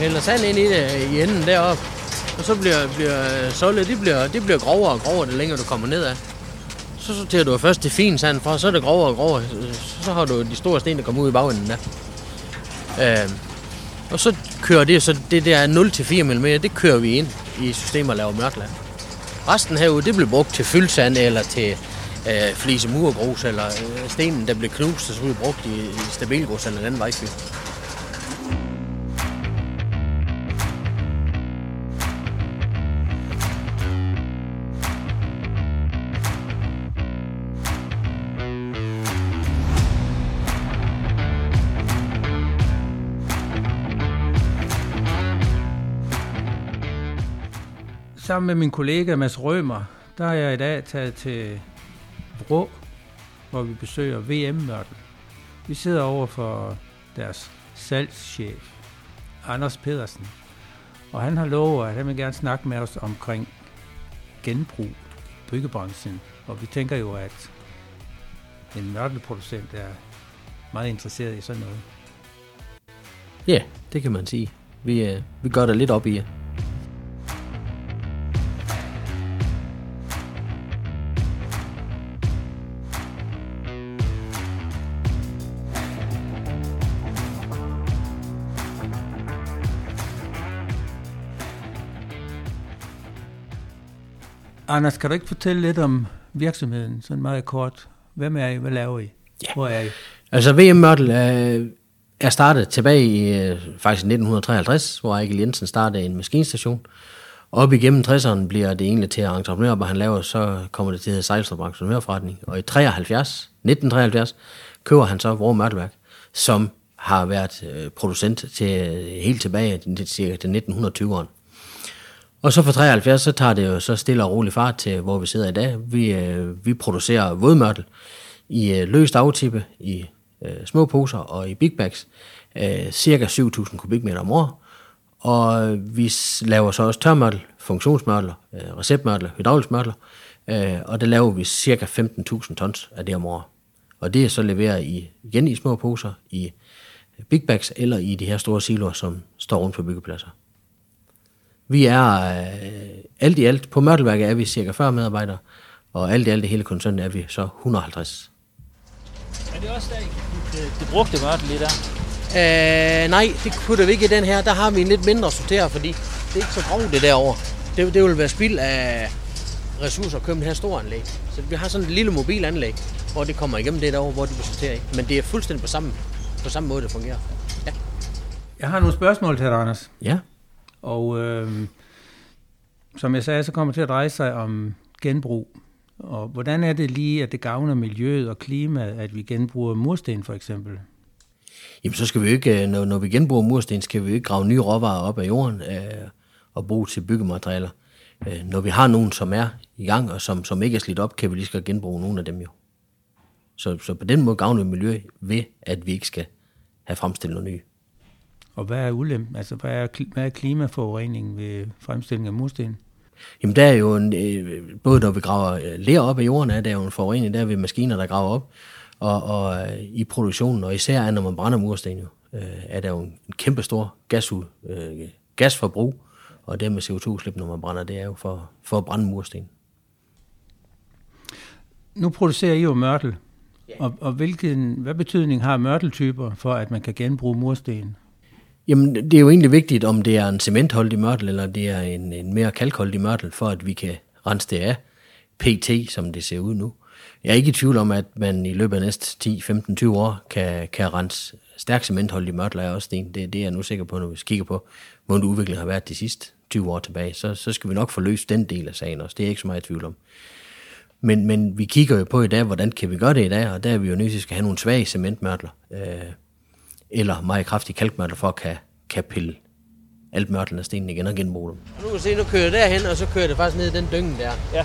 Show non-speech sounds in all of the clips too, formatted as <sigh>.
hælder sand ind i det i enden deroppe. Og så bliver, bliver øh, sålet, de bliver, det bliver grovere og grovere, det længere du kommer ned af. Så sorterer du først det fine sand fra, så er det grovere og grovere. Så har du de store sten, der kommer ud i bagenden der. Øh, og så kører det, så det der 0-4 mm, det kører vi ind i systemet og laver mørkland. Resten herude, det bliver brugt til fyldsand eller til øh, flise murgrus, eller øh, stenen, der bliver knust, og så bliver brugt i, i stabilgrus eller en anden vejfyr. Sammen med min kollega Mads Rømer, der er jeg i dag taget til Vrå, hvor vi besøger VM-mørtel. Vi sidder over for deres salgschef, Anders Pedersen, og han har lovet, at han vil gerne snakke med os omkring genbrug i byggebranchen. Og vi tænker jo, at en mørtelproducent er meget interesseret i sådan noget. Ja, det kan man sige. Vi, øh, vi gør det lidt op i. Anders, kan du ikke fortælle lidt om virksomheden, sådan meget kort? Hvem er I? Hvad laver I? Ja. Hvor er I? Altså VM Mørtel øh, er startet tilbage i øh, faktisk 1953, hvor Ejkel Jensen startede en maskinstation. Op igennem 60'erne bliver det egentlig til entreprenør, hvor han laver, så kommer det til at Sejlstrup Entreprenørforretning. Og i 73, 1973 køber han så Vrå Mørtelværk, som har været øh, producent til øh, helt tilbage til cirka til 1920'erne. Og så fra 73, så tager det jo så stille og roligt fart til, hvor vi sidder i dag. Vi, øh, vi producerer vådmørtel i øh, løst aftippe, i øh, små poser og i big bags, øh, cirka 7.000 kubikmeter om året. Og vi laver så også tørmørtel, funktionsmørtler, øh, receptmørtler, hydrauliskmørtler, øh, og det laver vi cirka 15.000 tons af det om året. Og det er så leveret i, igen i små poser, i øh, big bags eller i de her store siloer, som står rundt på byggepladser. Vi er øh, alt i alt, på Mørtelværket er vi cirka 40 medarbejdere, og alt i alt i hele koncernen er vi så 150. Er det også der, det, det brugte mørtel lige der? Øh, nej, det putter vi ikke i den her. Der har vi en lidt mindre sorter, fordi det er ikke så grov det derovre. Det, det vil være spild af ressourcer at købe den her store anlæg. Så vi har sådan et lille mobilanlæg, hvor det kommer igennem det derovre, hvor det vil sortere i. Men det er fuldstændig på samme, på samme måde, det fungerer. Ja. Jeg har nogle spørgsmål til dig, Anders. ja. Og øh, som jeg sagde, så kommer det til at dreje sig om genbrug. Og hvordan er det lige, at det gavner miljøet og klimaet, at vi genbruger mursten for eksempel? Jamen så skal vi ikke, øh, når, når vi genbruger mursten, skal vi ikke grave nye råvarer op af jorden øh, og bruge til byggematerialer. Øh, når vi har nogen, som er i gang og som, som ikke er slidt op, kan vi lige skal genbruge nogle af dem jo. Så, så på den måde gavner vi miljøet ved, at vi ikke skal have fremstillet noget nye. Og hvad er ulempen? Altså, hvad er, hvad er klimaforureningen ved fremstilling af mursten? Jamen der er jo en, øh, både når vi graver øh, ler op af jorden, er der jo en forurening, der er ved maskiner, der graver op, og, og øh, i produktionen, og især når man brænder mursten jo, er der jo en, kæmpe stor gasu, øh, gasforbrug, og det med CO2-slip, når man brænder, det er jo for, for at brænde mursten. Nu producerer I jo mørtel. Og, og hvilken, hvad betydning har mørteltyper for, at man kan genbruge mursten? Jamen, det er jo egentlig vigtigt, om det er en cementholdig mørtel, eller det er en, en mere kalkholdig mørtel, for at vi kan rense det af. PT, som det ser ud nu. Jeg er ikke i tvivl om, at man i løbet af næste 10, 15, 20 år kan, kan rense stærk cementholdig mørtel af også sten. Det, det er jeg nu sikker på, når vi kigger på, hvordan udviklingen har været de sidste 20 år tilbage. Så, så skal vi nok få løst den del af sagen også. Det er jeg ikke så meget i tvivl om. Men, men vi kigger jo på i dag, hvordan kan vi gøre det i dag, og der er vi jo nødt til at skal have nogle svage cementmørtler. Øh, eller meget kraftige kalkmørtler for at kan, kan pille alt mørtlen af stenen igen og genbruge dem. Og nu kan se, nu kører jeg derhen, og så kører det faktisk ned i den dynge der. Ja.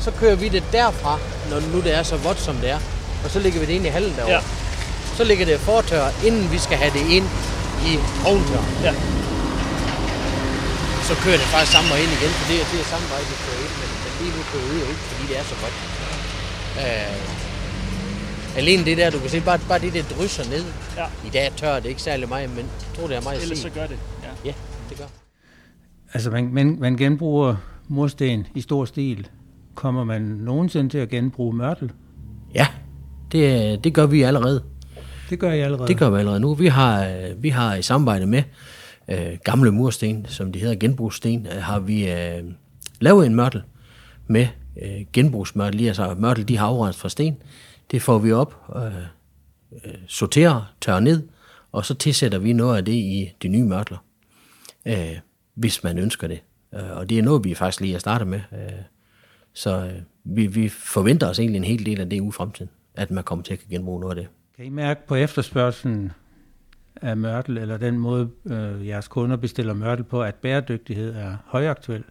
Så kører vi det derfra, når nu det er så vådt som det er. Og så lægger vi det ind i hallen derovre. Ja. Så ligger det fortør, inden vi skal have det ind i ovntør. Ja. Så kører det faktisk samme vej ind igen, for det er, det er samme vej, vi kører ind. Men, men lige nu kører vi jo ikke, fordi det er så godt. Øh, Alene det der, du kan se, bare, bare det der drysser ned. Ja. I dag tør det ikke særlig meget, men jeg tror, det er meget Ellers så sent. gør det. Ja. Ja, det gør. Altså, man, man, man genbruger mursten i stor stil. Kommer man nogensinde til at genbruge mørtel? Ja, det, det gør vi allerede. Det gør jeg allerede. Det gør vi allerede nu. Vi har, vi har i samarbejde med øh, gamle mursten, som de hedder genbrugssten, øh, har vi øh, lavet en mørtel med øh, genbrugsmørtel. Lige altså mørtel, de har afrenset fra sten. Det får vi op, øh, øh, sorterer, tørrer ned, og så tilsætter vi noget af det i de nye mørtler, øh, hvis man ønsker det. Øh, og det er noget, vi faktisk lige er startet med. Øh, så øh, vi, vi forventer os egentlig en hel del af det i fremtiden, at man kommer til at genbruge noget af det. Kan I mærke på efterspørgselen af mørtel, eller den måde, øh, jeres kunder bestiller mørtel på, at bæredygtighed er højaktuel?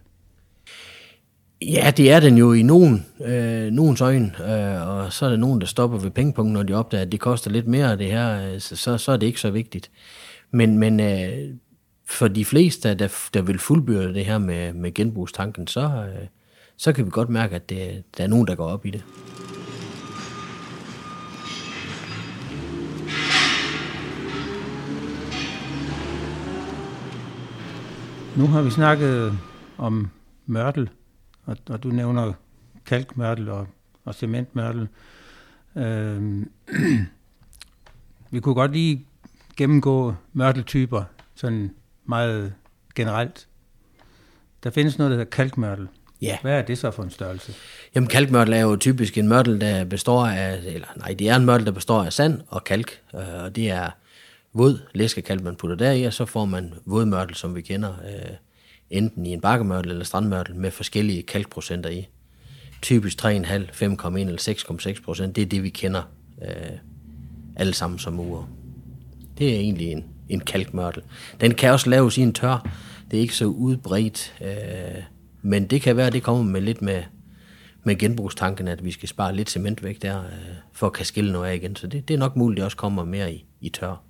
Ja, det er den jo i nogen, øh, nogens øjne, øh, og så er der nogen, der stopper ved pengepunkten, når de opdager, at det koster lidt mere det her, øh, så, så, så er det ikke så vigtigt. Men, men øh, for de fleste, der, der vil fuldbyrde det her med, med genbrugstanken, så, øh, så kan vi godt mærke, at det, der er nogen, der går op i det. Nu har vi snakket om mørtel, og, og du nævner kalkmørtel og, og cementmørtel. Øh, <clears throat> vi kunne godt lige gennemgå mørteltyper, sådan meget generelt. Der findes noget, der hedder kalkmørtel. Ja. Hvad er det så for en størrelse? Jamen kalkmørtel er jo typisk en mørtel, der består af, eller nej, det er en mørtel, der består af sand og kalk, øh, og det er våd læskekalk, man putter deri, og så får man vådmørtel, som vi kender, øh, enten i en bakkemørtel eller strandmørtel, med forskellige kalkprocenter i. Typisk 3,5, 5,1 eller 6,6 procent, det er det, vi kender øh, alle sammen som uger. Det er egentlig en, en kalkmørtel. Den kan også laves i en tør. Det er ikke så udbredt, øh, men det kan være, at det kommer med lidt med, med genbrugstanken, at vi skal spare lidt cement væk der, øh, for at kan skille noget af igen. Så det, det er nok muligt, at det også kommer mere i, i tør.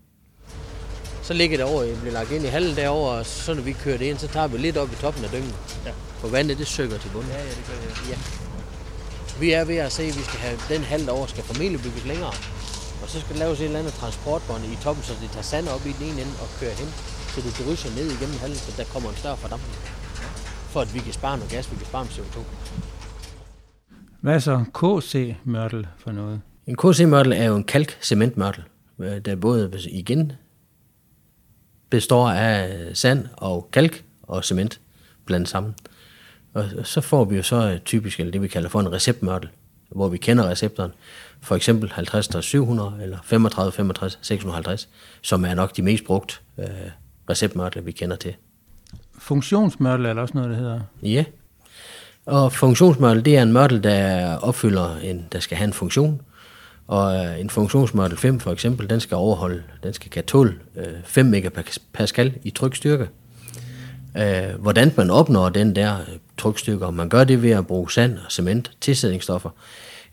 Så ligger det over, det bliver lagt ind i hallen derovre, og så når vi kører det ind, så tager vi lidt op i toppen af dyngen. Ja. For vandet, det søger til bunden. Ja, ja, det gør det. Ja. Vi er ved at se, at vi skal have den halv derovre skal formentlig bygges længere. Og så skal der laves et eller andet transportbånd i toppen, så det tager sand op i den ene ende og kører hen, så det drysser ned igennem hallen, så der kommer en større fordampning. For at vi kan spare noget gas, vi kan spare noget CO2. Hvad er så KC-mørtel for noget? En KC-mørtel er jo en kalk-cementmørtel, øh, der både igen består af sand og kalk og cement blandet sammen. Og så får vi jo så typisk eller det, vi kalder for en receptmørtel, hvor vi kender receptoren. For eksempel 50 700 eller 35 65 650, som er nok de mest brugt øh, receptmørtler, vi kender til. Funktionsmørtel er også noget, der hedder. Ja. Og funktionsmørtel, det er en mørtel, der opfylder en, der skal have en funktion. Og øh, en funktionsmørtel 5 for eksempel, den skal overholde, den skal kan tåle øh, 5 megapascal i trykstyrke. Øh, hvordan man opnår den der øh, trykstyrke, om man gør det ved at bruge sand og cement, tilsætningsstoffer,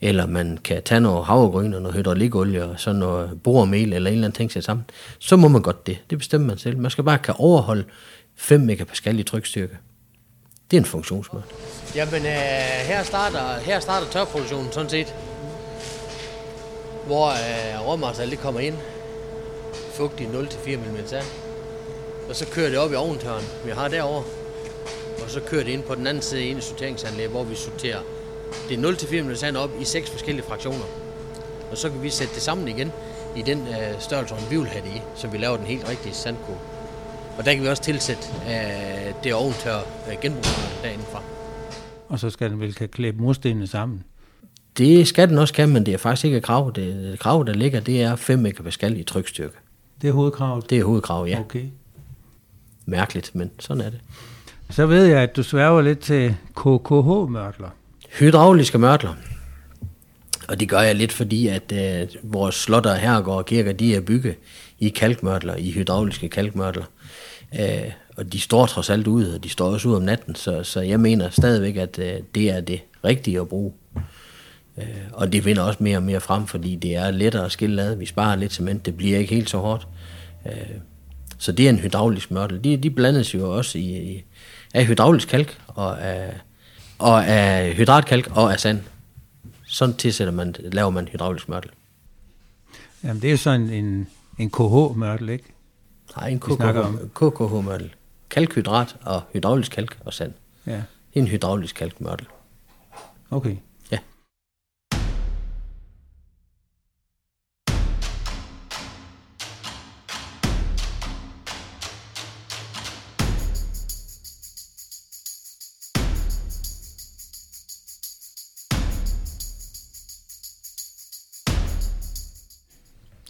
eller man kan tage noget havregryn og noget hydraulikolie og sådan noget boremel eller en eller anden ting sætte sammen, så må man godt det. Det bestemmer man selv. Man skal bare kan overholde 5 megapascal i trykstyrke. Det er en funktionsmørtel. Jamen, øh, her, starter, her starter tørproduktionen sådan set, hvor øh, råmaterialet det kommer ind, fugtig 0-4 mm sand, og så kører det op i ovntøren, vi har derovre, og så kører det ind på den anden side ind i sorteringsanlægget, hvor vi sorterer det 0-4 mm sand op i seks forskellige fraktioner. Og så kan vi sætte det sammen igen i den øh, størrelse, vi vil have det i, så vi laver den helt rigtige sandkode. Og der kan vi også tilsætte øh, det ovntørre øh, genbrugsmørtel derindefra. Og så skal den vel kan klæbe murstenene sammen. Det skal den også kan, men det er faktisk ikke et krav. Det, det krav, der ligger, det er 5 megapascal i trykstyrke. Det er hovedkravet. Det er hovedkrav, ja. Okay. Mærkeligt, men sådan er det. Så ved jeg, at du sværger lidt til KKH-mørtler. Hydrauliske mørtler. Og det gør jeg lidt, fordi at øh, vores slotter, herregård og kirker, de er bygget i kalkmørtler, i hydrauliske kalkmørtler. Øh, og de står trods alt ude, og de står også ude om natten, så, så jeg mener stadigvæk, at øh, det er det rigtige at bruge. Øh, og det vinder også mere og mere frem, fordi det er lettere at skille ad. Vi sparer lidt cement, det bliver ikke helt så hårdt. Øh, så det er en hydraulisk mørtel. De, de blandes jo også i, i, af hydraulisk kalk, og af, og af hydratkalk og af sand. Sådan tilsætter man, laver man hydraulisk mørtel. Jamen, det er sådan en, en KH-mørtel, ikke? Nej, en KKH-mørtel. Kalkhydrat og hydraulisk kalk og sand. Ja, Det er en hydraulisk kalkmørtel. okay.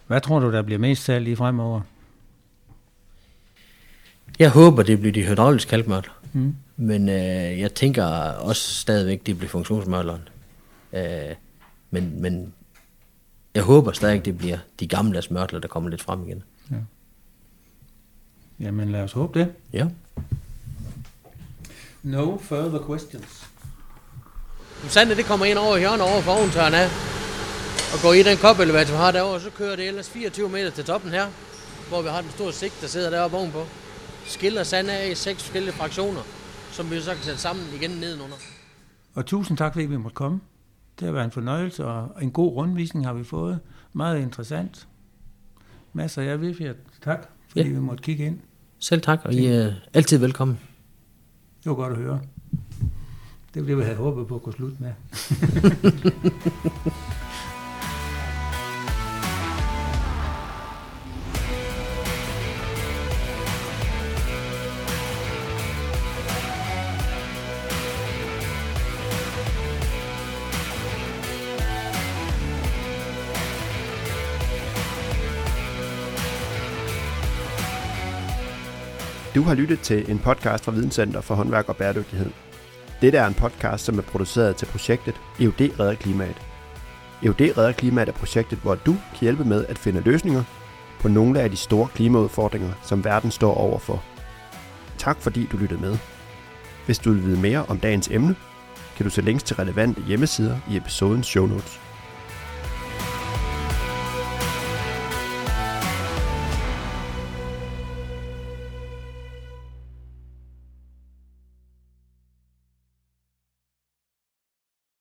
Hvad tror du, der bliver mest salg lige fremover? Jeg håber, det bliver de hydrauliske kalkmørtler. Mm. Men øh, jeg tænker også stadigvæk, det bliver funktionsmørtleren. Øh, men, men jeg håber stadig, det bliver de gamle mørtler, der kommer lidt frem igen. Jamen, lad os håbe det. Ja. No further questions. Sande, det kommer ind over i hjørnet over for oventøren af. Og går i den kopelevator, vi har derovre, så kører det ellers 24 meter til toppen her. Hvor vi har den store sigt, der sidder deroppe ovenpå. Skiller sand af i seks forskellige fraktioner, som vi så kan sætte sammen igen nedenunder. Og tusind tak, fordi vi måtte komme. Det har været en fornøjelse, og en god rundvisning har vi fået. Meget interessant. Masser af jer, Vifjert. Tak, fordi Ja. vi måtte kigge ind. Selv tak, og I er altid velkommen. Det var godt at høre. Det ville vi have håbet på at kunne slutte med. <laughs> Du har lyttet til en podcast fra Videnscenter for håndværk og bæredygtighed. Dette er en podcast, som er produceret til projektet EUD Redder Klimaet. EUD Redder Klimaet er projektet, hvor du kan hjælpe med at finde løsninger på nogle af de store klimaudfordringer, som verden står overfor. Tak fordi du lyttede med. Hvis du vil vide mere om dagens emne, kan du se links til relevante hjemmesider i episodens show notes.